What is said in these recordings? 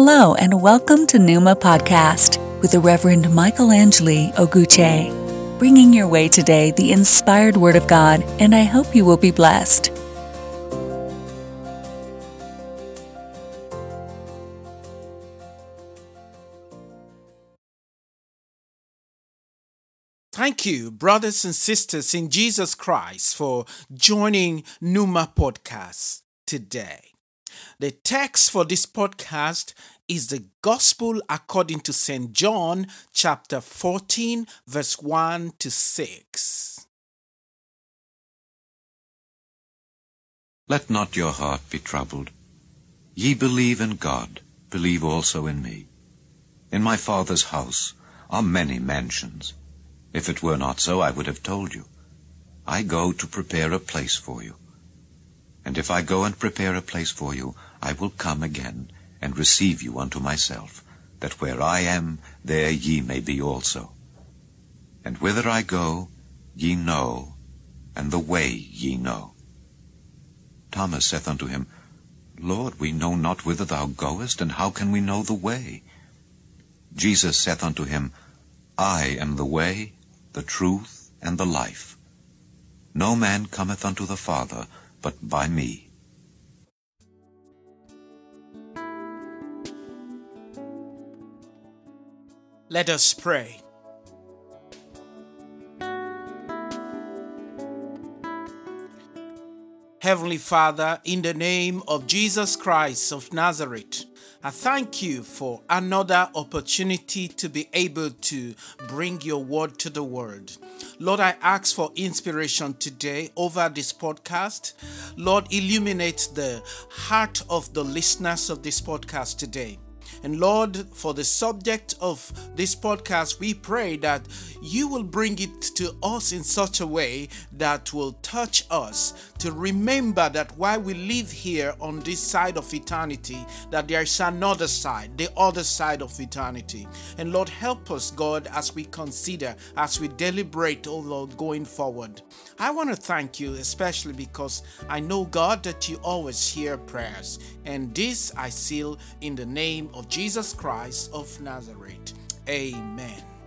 Hello, and welcome to Numa Podcast with the Reverend Michael Angeli Oguche, bringing your way today the inspired Word of God, and I hope you will be blessed. Thank you, brothers and sisters in Jesus Christ, for joining Numa Podcast today. The text for this podcast is the Gospel according to St. John, chapter 14, verse 1 to 6. Let not your heart be troubled. Ye believe in God, believe also in me. In my Father's house are many mansions. If it were not so, I would have told you. I go to prepare a place for you. And if I go and prepare a place for you, I will come again and receive you unto myself, that where I am, there ye may be also. And whither I go, ye know, and the way ye know. Thomas saith unto him, Lord, we know not whither thou goest, and how can we know the way? Jesus saith unto him, I am the way, the truth, and the life. No man cometh unto the Father but by me. Let us pray. Heavenly Father, in the name of Jesus Christ of Nazareth, I thank you for another opportunity to be able to bring your word to the world. Lord, I ask for inspiration today over this podcast. Lord, illuminate the heart of the listeners of this podcast today. And Lord, for the subject of this podcast, we pray that you will bring it to us in such a way that will touch us to remember that while we live here on this side of eternity, that there is another side, the other side of eternity. And Lord, help us, God, as we consider, as we deliberate, oh Lord, going forward. I want to thank you, especially because I know, God, that you always hear prayers. And this I seal in the name of Jesus Christ of Nazareth. Amen.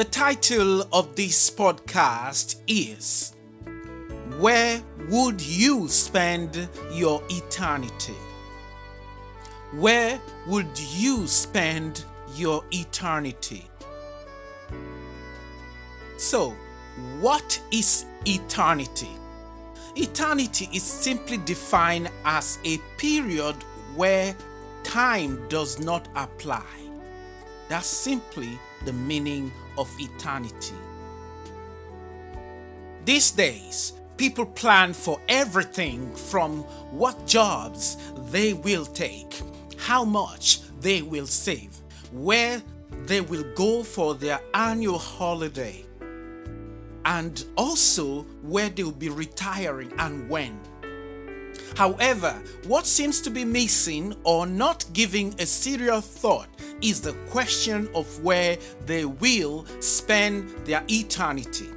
The title of this podcast is Where Would You Spend Your Eternity? Where would you spend your eternity? So, what is eternity? Eternity is simply defined as a period where time does not apply. That's simply the meaning of eternity. These days, people plan for everything from what jobs they will take, how much they will save, where they will go for their annual holiday, and also where they will be retiring and when. However, what seems to be missing or not giving a serious thought is the question of where they will spend their eternity.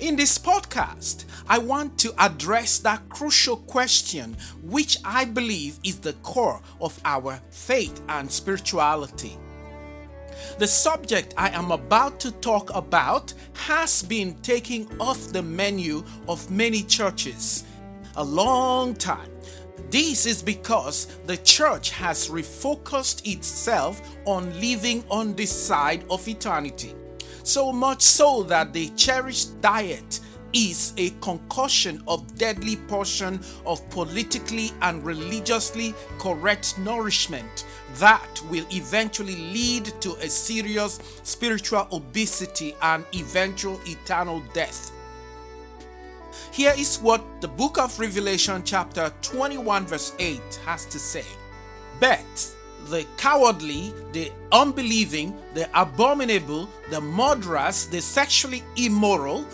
In this podcast, I want to address that crucial question, which I believe is the core of our faith and spirituality. The subject I am about to talk about has been taken off the menu of many churches a long time. This is because the church has refocused itself on living on this side of eternity. So much so that the cherished diet is a concussion of deadly portion of politically and religiously correct nourishment that will eventually lead to a serious spiritual obesity and eventual eternal death. Here is what the book of Revelation, chapter 21, verse 8, has to say. But the cowardly, the unbelieving, the abominable, the murderers, the sexually immoral,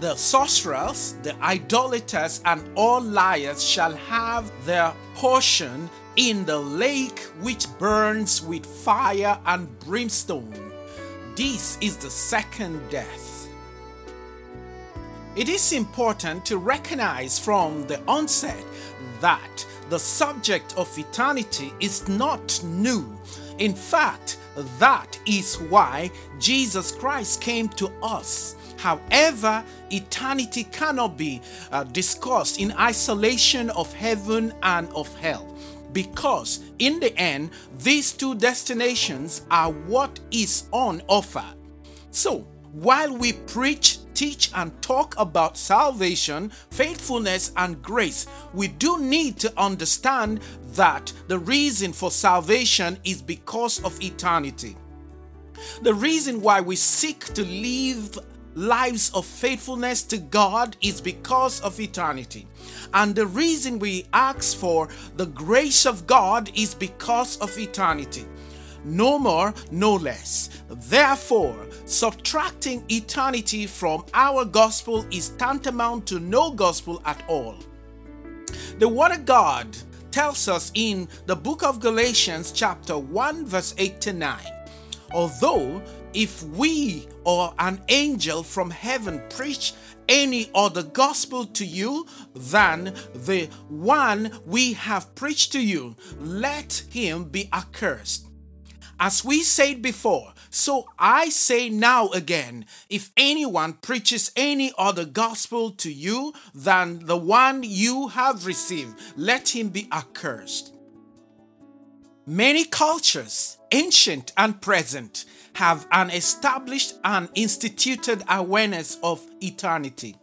the sorcerers, the idolaters, and all liars shall have their portion in the lake which burns with fire and brimstone. This is the second death. It is important to recognize from the onset that the subject of eternity is not new. In fact, that is why Jesus Christ came to us. However, eternity cannot be uh, discussed in isolation of heaven and of hell because in the end, these two destinations are what is on offer. So, while we preach, teach, and talk about salvation, faithfulness, and grace, we do need to understand that the reason for salvation is because of eternity. The reason why we seek to live lives of faithfulness to God is because of eternity. And the reason we ask for the grace of God is because of eternity. No more, no less. Therefore, subtracting eternity from our gospel is tantamount to no gospel at all. The Word of God tells us in the book of Galatians, chapter 1, verse 8 to 9. Although if we or an angel from heaven preach any other gospel to you than the one we have preached to you, let him be accursed. As we said before, so I say now again if anyone preaches any other gospel to you than the one you have received, let him be accursed. Many cultures, ancient and present, have an established and instituted awareness of eternity.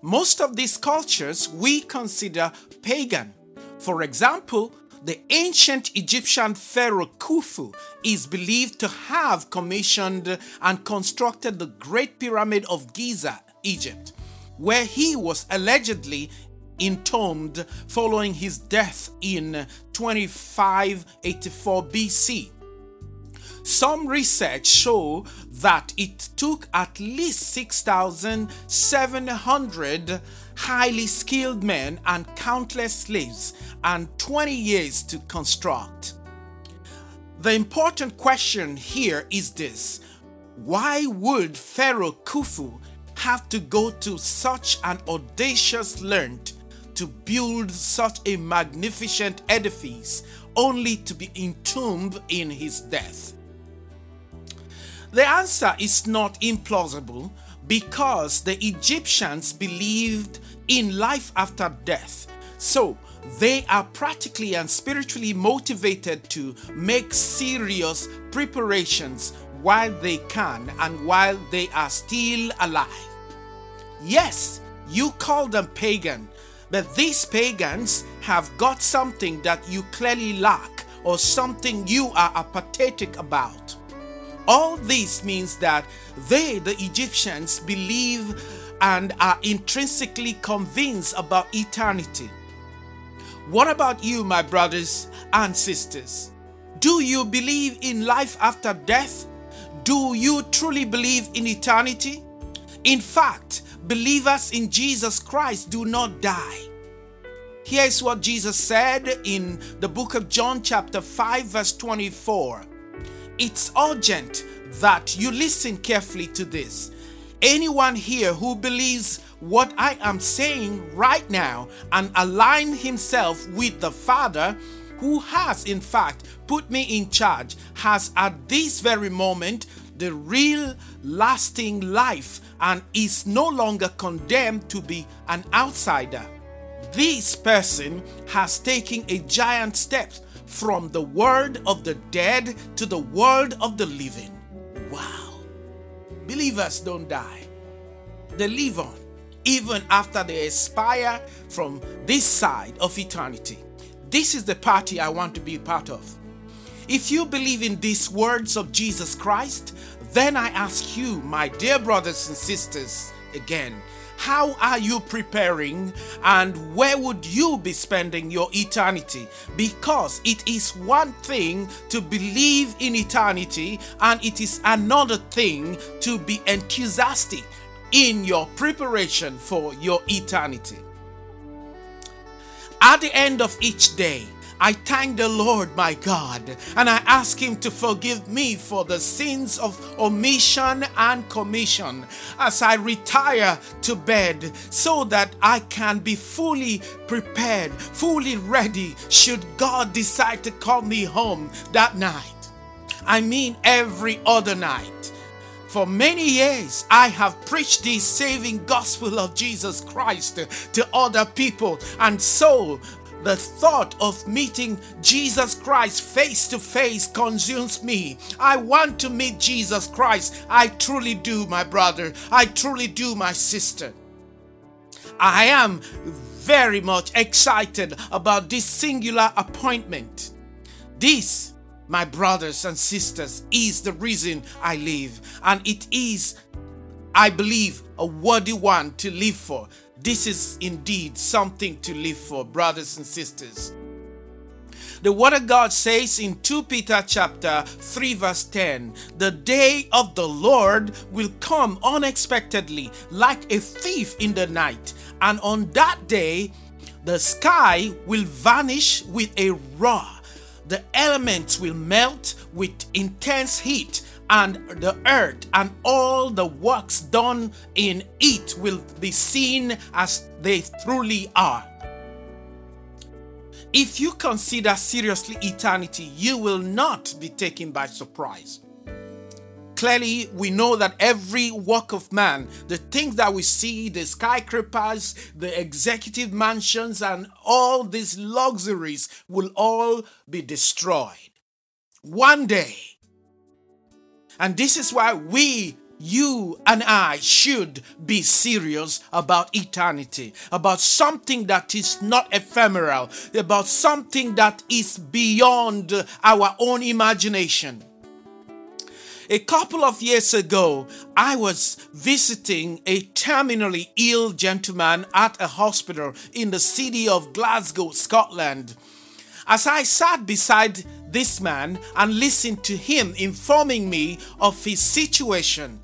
Most of these cultures we consider pagan. For example, the ancient Egyptian pharaoh Khufu is believed to have commissioned and constructed the Great Pyramid of Giza, Egypt, where he was allegedly entombed following his death in 2584 BC. Some research show that it took at least 6,700 highly skilled men and countless slaves and 20 years to construct. The important question here is this why would Pharaoh Khufu have to go to such an audacious length to build such a magnificent edifice only to be entombed in his death? The answer is not implausible because the Egyptians believed in life after death. So, they are practically and spiritually motivated to make serious preparations while they can and while they are still alive. Yes, you call them pagan, but these pagans have got something that you clearly lack or something you are apathetic about. All this means that they, the Egyptians, believe and are intrinsically convinced about eternity. What about you, my brothers and sisters? Do you believe in life after death? Do you truly believe in eternity? In fact, believers in Jesus Christ do not die. Here is what Jesus said in the book of John, chapter 5, verse 24. It's urgent that you listen carefully to this. Anyone here who believes what I am saying right now and align himself with the Father, who has in fact put me in charge, has at this very moment the real lasting life and is no longer condemned to be an outsider. This person has taken a giant step from the world of the dead to the world of the living. Wow. Believers don't die, they live on. even after they expire from this side of eternity. This is the party I want to be part of. If you believe in these words of Jesus Christ, then I ask you, my dear brothers and sisters, again, how are you preparing and where would you be spending your eternity? Because it is one thing to believe in eternity and it is another thing to be enthusiastic in your preparation for your eternity. At the end of each day, I thank the Lord my God and I ask Him to forgive me for the sins of omission and commission as I retire to bed so that I can be fully prepared, fully ready should God decide to call me home that night. I mean, every other night. For many years, I have preached the saving gospel of Jesus Christ to other people, and so the thought of meeting Jesus Christ face to face consumes me. I want to meet Jesus Christ. I truly do, my brother. I truly do, my sister. I am very much excited about this singular appointment. This, my brothers and sisters, is the reason I live, and it is, I believe, a worthy one to live for. This is indeed something to live for, brothers and sisters. The word of God says in 2 Peter chapter 3 verse 10, "The day of the Lord will come unexpectedly like a thief in the night, and on that day the sky will vanish with a roar. The elements will melt with intense heat and the earth and all the works done in it will be seen as they truly are. If you consider seriously eternity, you will not be taken by surprise. Clearly, we know that every work of man, the things that we see, the skyscrapers, the executive mansions, and all these luxuries will all be destroyed. One day, and this is why we, you and I, should be serious about eternity, about something that is not ephemeral, about something that is beyond our own imagination. A couple of years ago, I was visiting a terminally ill gentleman at a hospital in the city of Glasgow, Scotland. As I sat beside this man and listened to him informing me of his situation,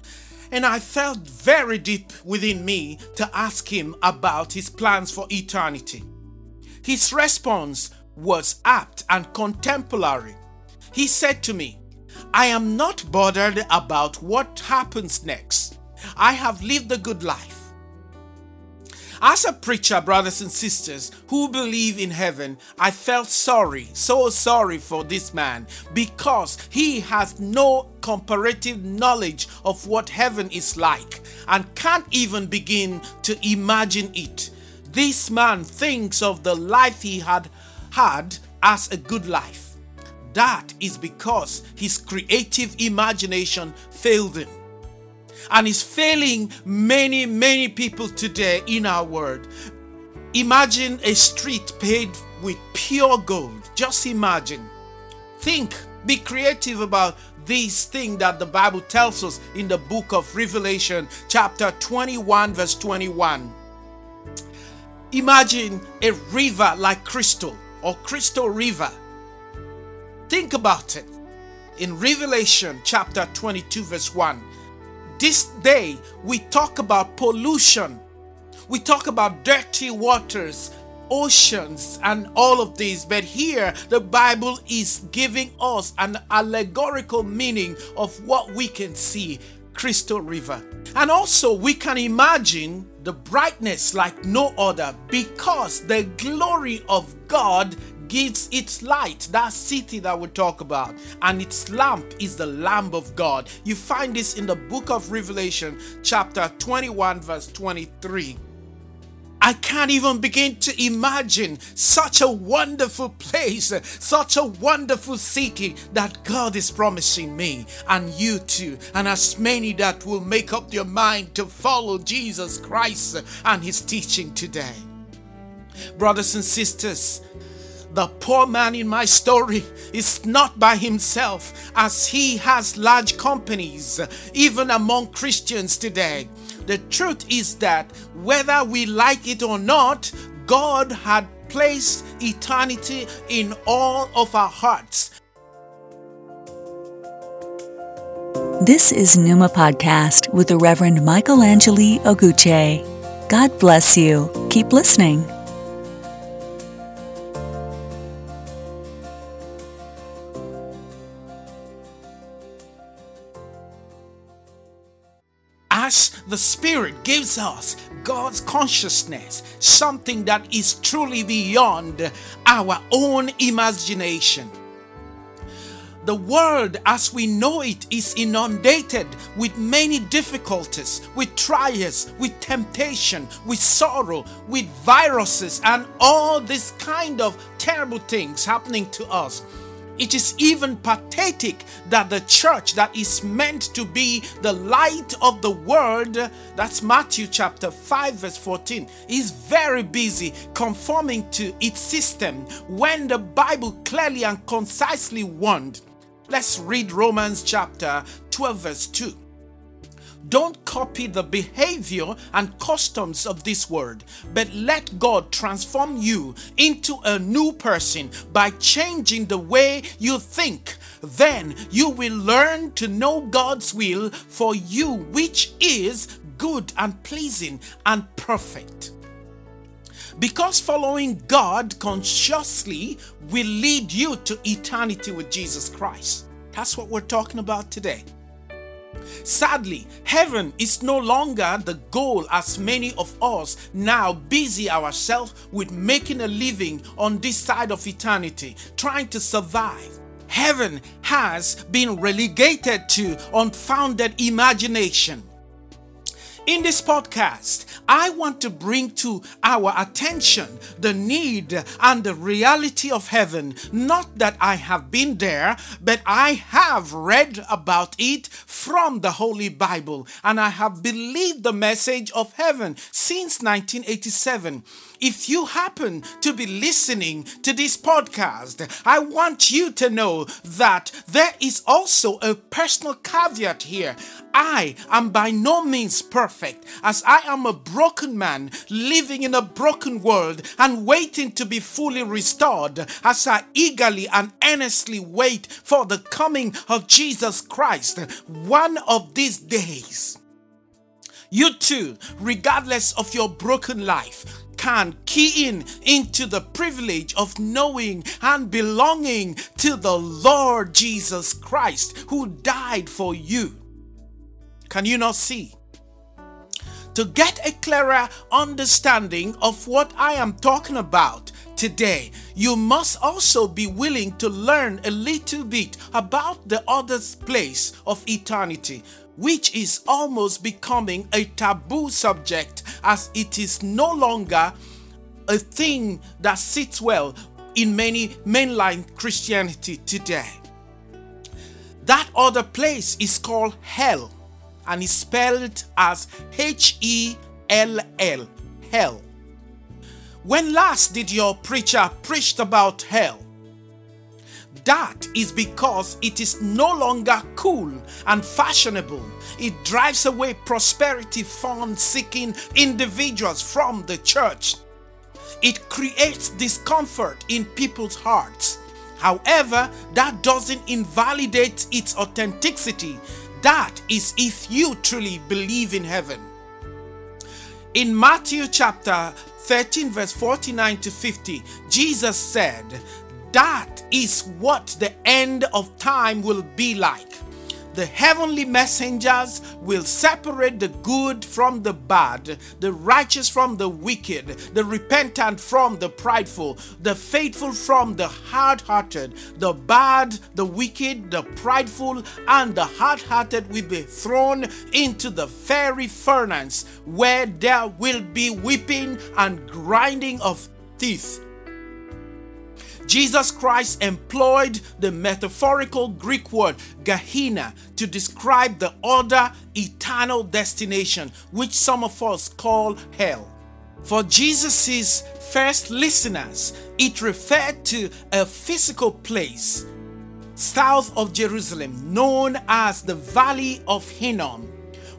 and I felt very deep within me to ask him about his plans for eternity. His response was apt and contemporary. He said to me, I am not bothered about what happens next. I have lived a good life. As a preacher, brothers and sisters who believe in heaven, I felt sorry, so sorry for this man because he has no comparative knowledge of what heaven is like and can't even begin to imagine it. This man thinks of the life he had had as a good life. That is because his creative imagination failed him and is failing many, many people today in our world. Imagine a street paved with pure gold. Just imagine. Think, be creative about this thing that the Bible tells us in the book of Revelation, chapter 21, verse 21. Imagine a river like crystal or crystal river. Think about it. In Revelation chapter 22, verse 1, this day we talk about pollution, we talk about dirty waters, oceans, and all of these. But here, the Bible is giving us an allegorical meaning of what we can see Crystal River. And also, we can imagine the brightness like no other because the glory of God gives its light, that city that we talk about, and its lamp is the Lamb of God. You find this in the book of Revelation, chapter 21, verse 23. I can't even begin to imagine such a wonderful place, such a wonderful city that God is promising me and you too, and as many that will make up their mind to follow Jesus Christ and His teaching today. Brothers and sisters, the poor man in my story is not by himself, as he has large companies, even among Christians today. The truth is that whether we like it or not, God had placed eternity in all of our hearts. This is Numa Podcast with the Reverend Michael Angeli Oguche. God bless you. Keep listening. The Spirit gives us God's consciousness, something that is truly beyond our own imagination. The world as we know it is inundated with many difficulties, with trials, with temptation, with sorrow, with viruses, and all this kind of terrible things happening to us. It is even pathetic that the church that is meant to be the light of the world, that's Matthew chapter 5, verse 14, is very busy conforming to its system when the Bible clearly and concisely warned. Let's read Romans chapter 12, verse 2. Don't copy the behavior and customs of this world, but let God transform you into a new person by changing the way you think. Then you will learn to know God's will for you, which is good and pleasing and perfect. Because following God consciously will lead you to eternity with Jesus Christ. That's what we're talking about today. Sadly, heaven is no longer the goal as many of us now busy ourselves with making a living on this side of eternity, trying to survive. Heaven has been relegated to unfounded imagination. In this podcast, I want to bring to our attention the need and the reality of heaven. Not that I have been there, but I have read about it from the Holy Bible and I have believed the message of heaven since 1987. If you happen to be listening to this podcast, I want you to know that there is also a personal caveat here. I am by no means perfect, as I am a broken man living in a broken world and waiting to be fully restored as I eagerly and earnestly wait for the coming of Jesus Christ one of these days. You too, regardless of your broken life, can key in into the privilege of knowing and belonging to the Lord Jesus Christ who died for you. Can you not see? To get a clearer understanding of what I am talking about today, you must also be willing to learn a little bit about the other place of eternity, which is almost becoming a taboo subject as it is no longer a thing that sits well in many mainline Christianity today. That other place is called hell and is spelled as H E L L, hell. When last did your preacher preached about hell? That is because it is no longer cool and fashionable. It drives away prosperity fund seeking individuals from the church. It creates discomfort in people's hearts. However, that doesn't invalidate its authenticity. That is if you truly believe in heaven. In Matthew chapter 13, verse 49 to 50, Jesus said, That is what the end of time will be like. The heavenly messengers will separate the good from the bad, the righteous from the wicked, the repentant from the prideful, the faithful from the hard hearted, the bad, the wicked, the prideful, and the hard hearted will be thrown into the fiery furnace where there will be weeping and grinding of teeth. Jesus Christ employed the metaphorical Greek word Gehenna to describe the other eternal destination, which some of us call hell. For Jesus' first listeners, it referred to a physical place south of Jerusalem known as the Valley of Hinnom,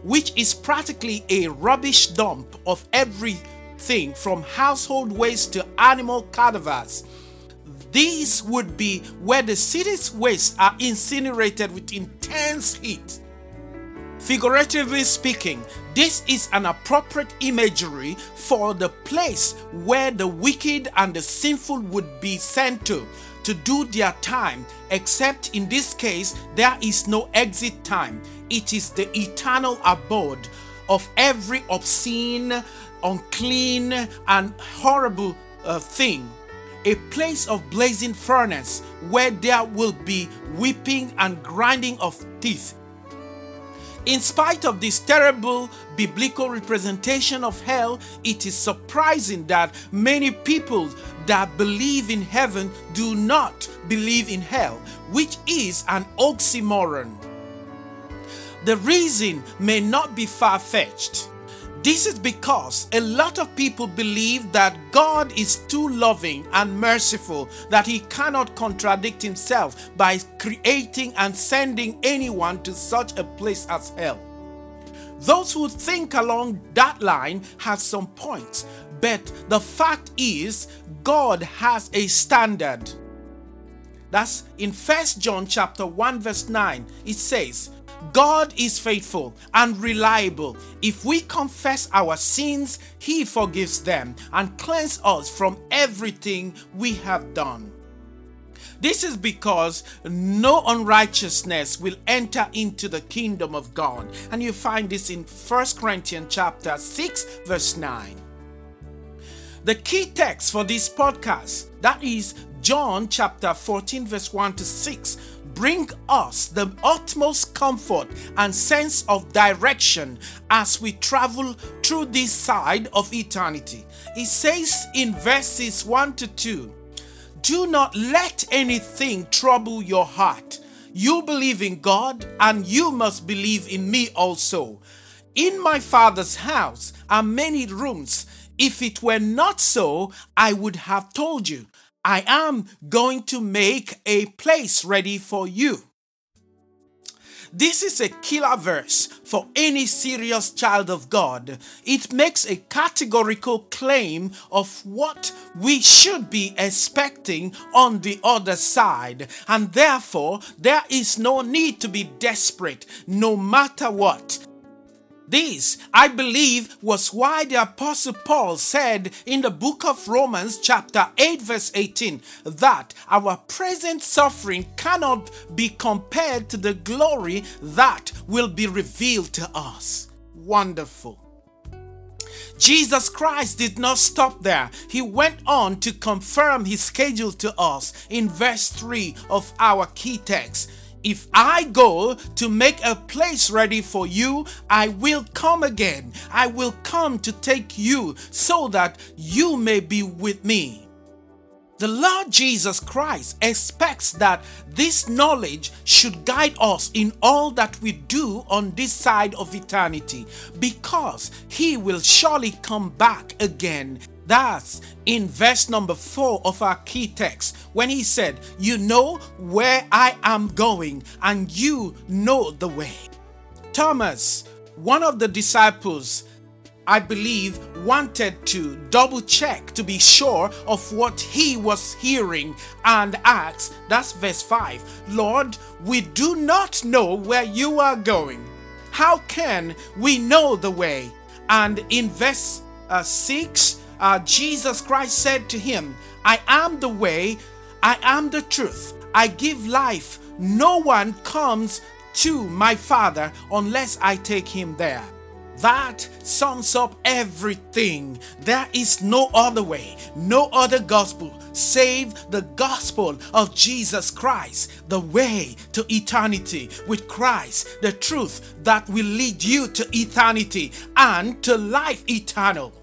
which is practically a rubbish dump of everything from household waste to animal cadavers these would be where the city's wastes are incinerated with intense heat. Figuratively speaking, this is an appropriate imagery for the place where the wicked and the sinful would be sent to to do their time, except in this case, there is no exit time. It is the eternal abode of every obscene, unclean, and horrible uh, thing a place of blazing furnace where there will be weeping and grinding of teeth. In spite of this terrible biblical representation of hell, it is surprising that many people that believe in heaven do not believe in hell, which is an oxymoron. The reason may not be far fetched. This is because a lot of people believe that God is too loving and merciful that he cannot contradict himself by creating and sending anyone to such a place as hell. Those who think along that line have some points, but the fact is God has a standard. That's in First John chapter 1 verse 9. It says, God is faithful and reliable. If we confess our sins, He forgives them and cleanses us from everything we have done. This is because no unrighteousness will enter into the kingdom of God. And you find this in 1 Corinthians chapter 6 verse 9. The key text for this podcast, that is John chapter 14 verse 1 to 6, bring us the utmost comfort and sense of direction as we travel through this side of eternity. It says in verses 1 to 2 Do not let anything trouble your heart. You believe in God, and you must believe in me also. In my Father's house are many rooms. If it were not so, I would have told you. I am going to make a place ready for you. This is a killer verse for any serious child of God. It makes a categorical claim of what we should be expecting on the other side, and therefore there is no need to be desperate no matter what. This, I believe, was why the Apostle Paul said in the book of Romans, chapter 8, verse 18, that our present suffering cannot be compared to the glory that will be revealed to us. Wonderful. Jesus Christ did not stop there. He went on to confirm his schedule to us in verse 3 of our key text. If I go to make a place ready for you, I will come again. I will come to take you so that you may be with me. The Lord Jesus Christ expects that this knowledge should guide us in all that we do on this side of eternity because He will surely come back again that's in verse number 4 of our key text when he said, You know where I am going, and you know the way. Thomas, one of the disciples, I believe, wanted to double check to be sure of what he was hearing and asked, that's verse 5, Lord, we do not know where you are going. How can we know the way? And in verse uh, 6, uh, Jesus Christ said to him, I am the way, I am the truth, I give life. No one comes to my Father unless I take him there. That sums up everything. There is no other way, no other gospel save the gospel of Jesus Christ, the way to eternity with Christ, the truth that will lead you to eternity and to life eternal.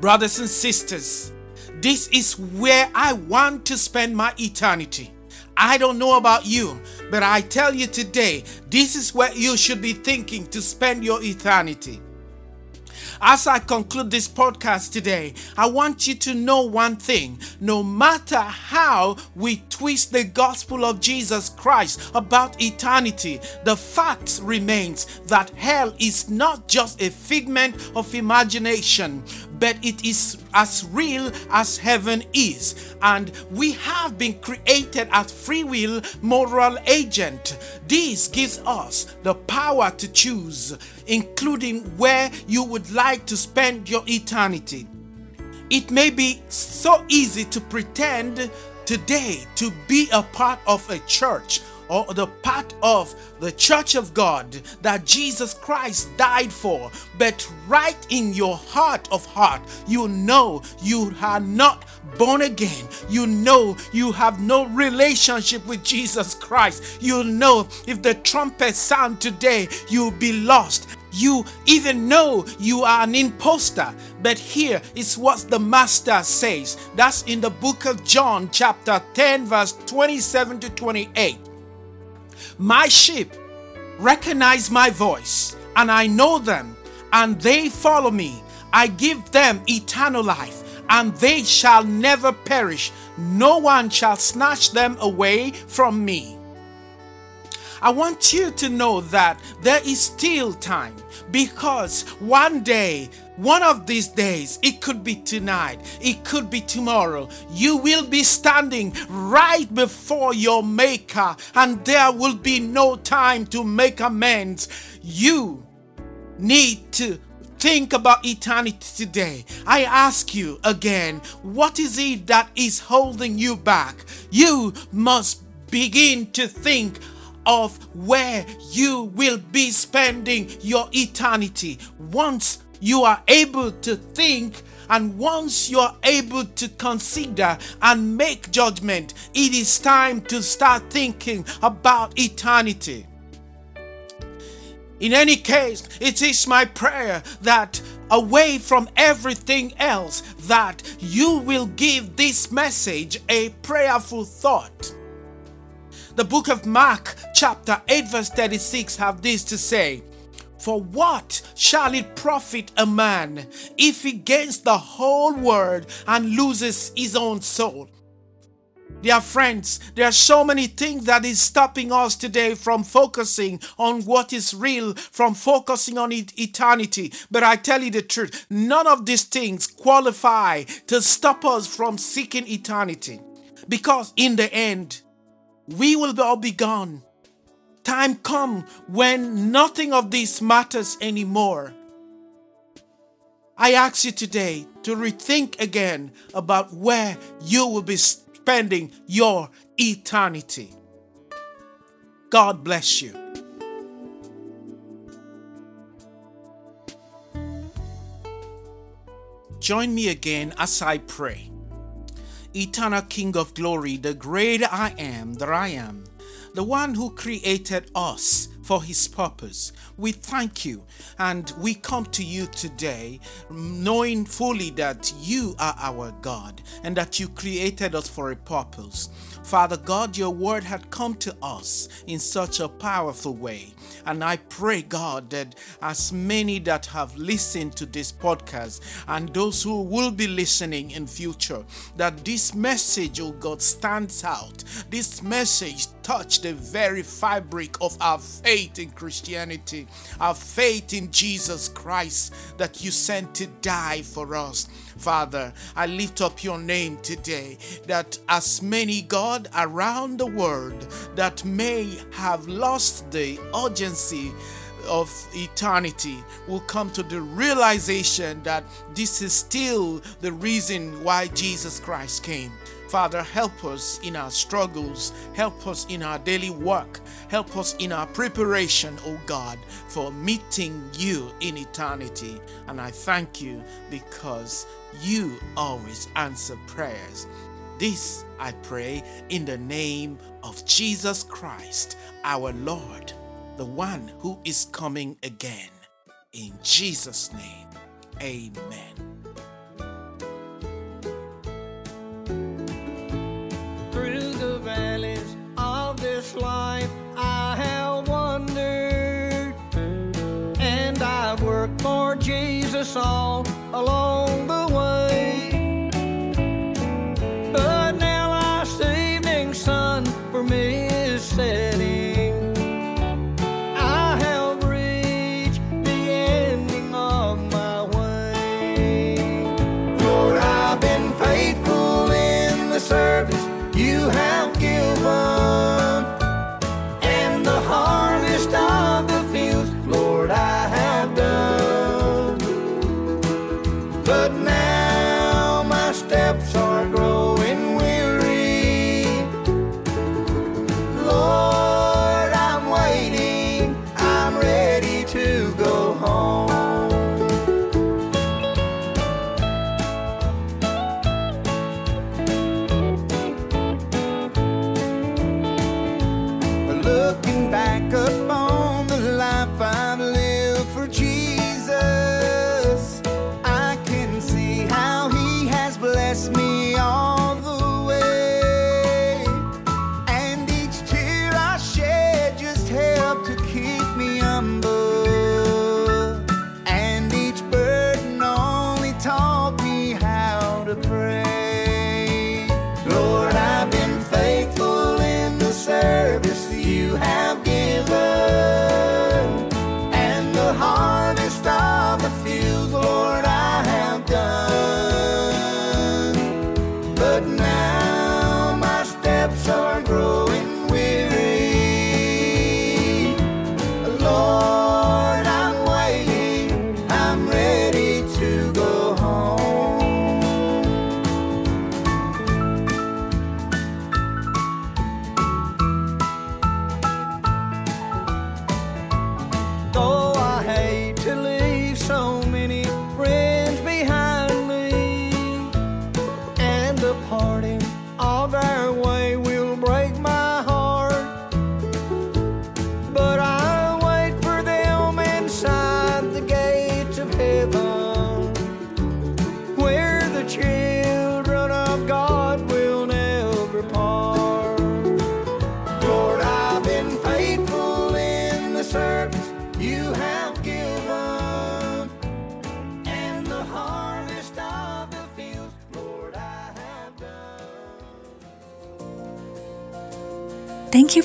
Brothers and sisters, this is where I want to spend my eternity. I don't know about you, but I tell you today, this is where you should be thinking to spend your eternity. As I conclude this podcast today, I want you to know one thing. No matter how we twist the gospel of Jesus Christ about eternity, the fact remains that hell is not just a figment of imagination, but it is as real as heaven is. And we have been created as free will moral agent. This gives us the power to choose, including where you would like to spend your eternity. It may be so easy to pretend today to be a part of a church or the part of the church of God that Jesus Christ died for, but right in your heart of heart, you know you are not born again. You know you have no relationship with Jesus Christ. You know if the trumpet sound today, you'll be lost. You even know you are an impostor. But here is what the master says. That's in the book of John, chapter 10, verse 27 to 28. My sheep recognize my voice, and I know them, and they follow me. I give them eternal life, and they shall never perish. No one shall snatch them away from me. I want you to know that there is still time because one day one of these days, it could be tonight, it could be tomorrow, you will be standing right before your Maker, and there will be no time to make amends. You need to think about eternity today. I ask you again, what is it that is holding you back? You must begin to think of where you will be spending your eternity once you are able to think and once you're able to consider and make judgment, it is time to start thinking about eternity. In any case, it is my prayer that away from everything else that you will give this message a prayerful thought. The book of Mark chapter 8 verse 36 have this to say, for what shall it profit a man if he gains the whole world and loses his own soul? Dear friends, there are so many things that is stopping us today from focusing on what is real, from focusing on eternity. But I tell you the truth, none of these things qualify to stop us from seeking eternity. Because in the end, we will all be gone time come when nothing of this matters anymore. I ask you today to rethink again about where you will be spending your eternity. God bless you. Join me again as I pray. Eternal King of glory, the great I am that I am the one who created us for his purpose. We thank you and we come to you today knowing fully that you are our God and that you created us for a purpose. Father God, your word had come to us in such a powerful way. And I pray, God, that as many that have listened to this podcast and those who will be listening in future, that this message, oh God, stands out. This message touch the very fabric of our faith in Christianity, our faith in Jesus Christ that you sent to die for us. Father, I lift up your name today that as many, God, around the world that may have lost the urgency of eternity will come to the realization that this is still the reason why Jesus Christ came. Father, help us in our struggles, help us in our daily work, help us in our preparation, O God, for meeting you in eternity. And I thank you because you always answer prayers. This I pray in the name of Jesus Christ, our Lord, the one who is coming again. In Jesus' name, amen. Life I have wandered, and I've worked for Jesus all along the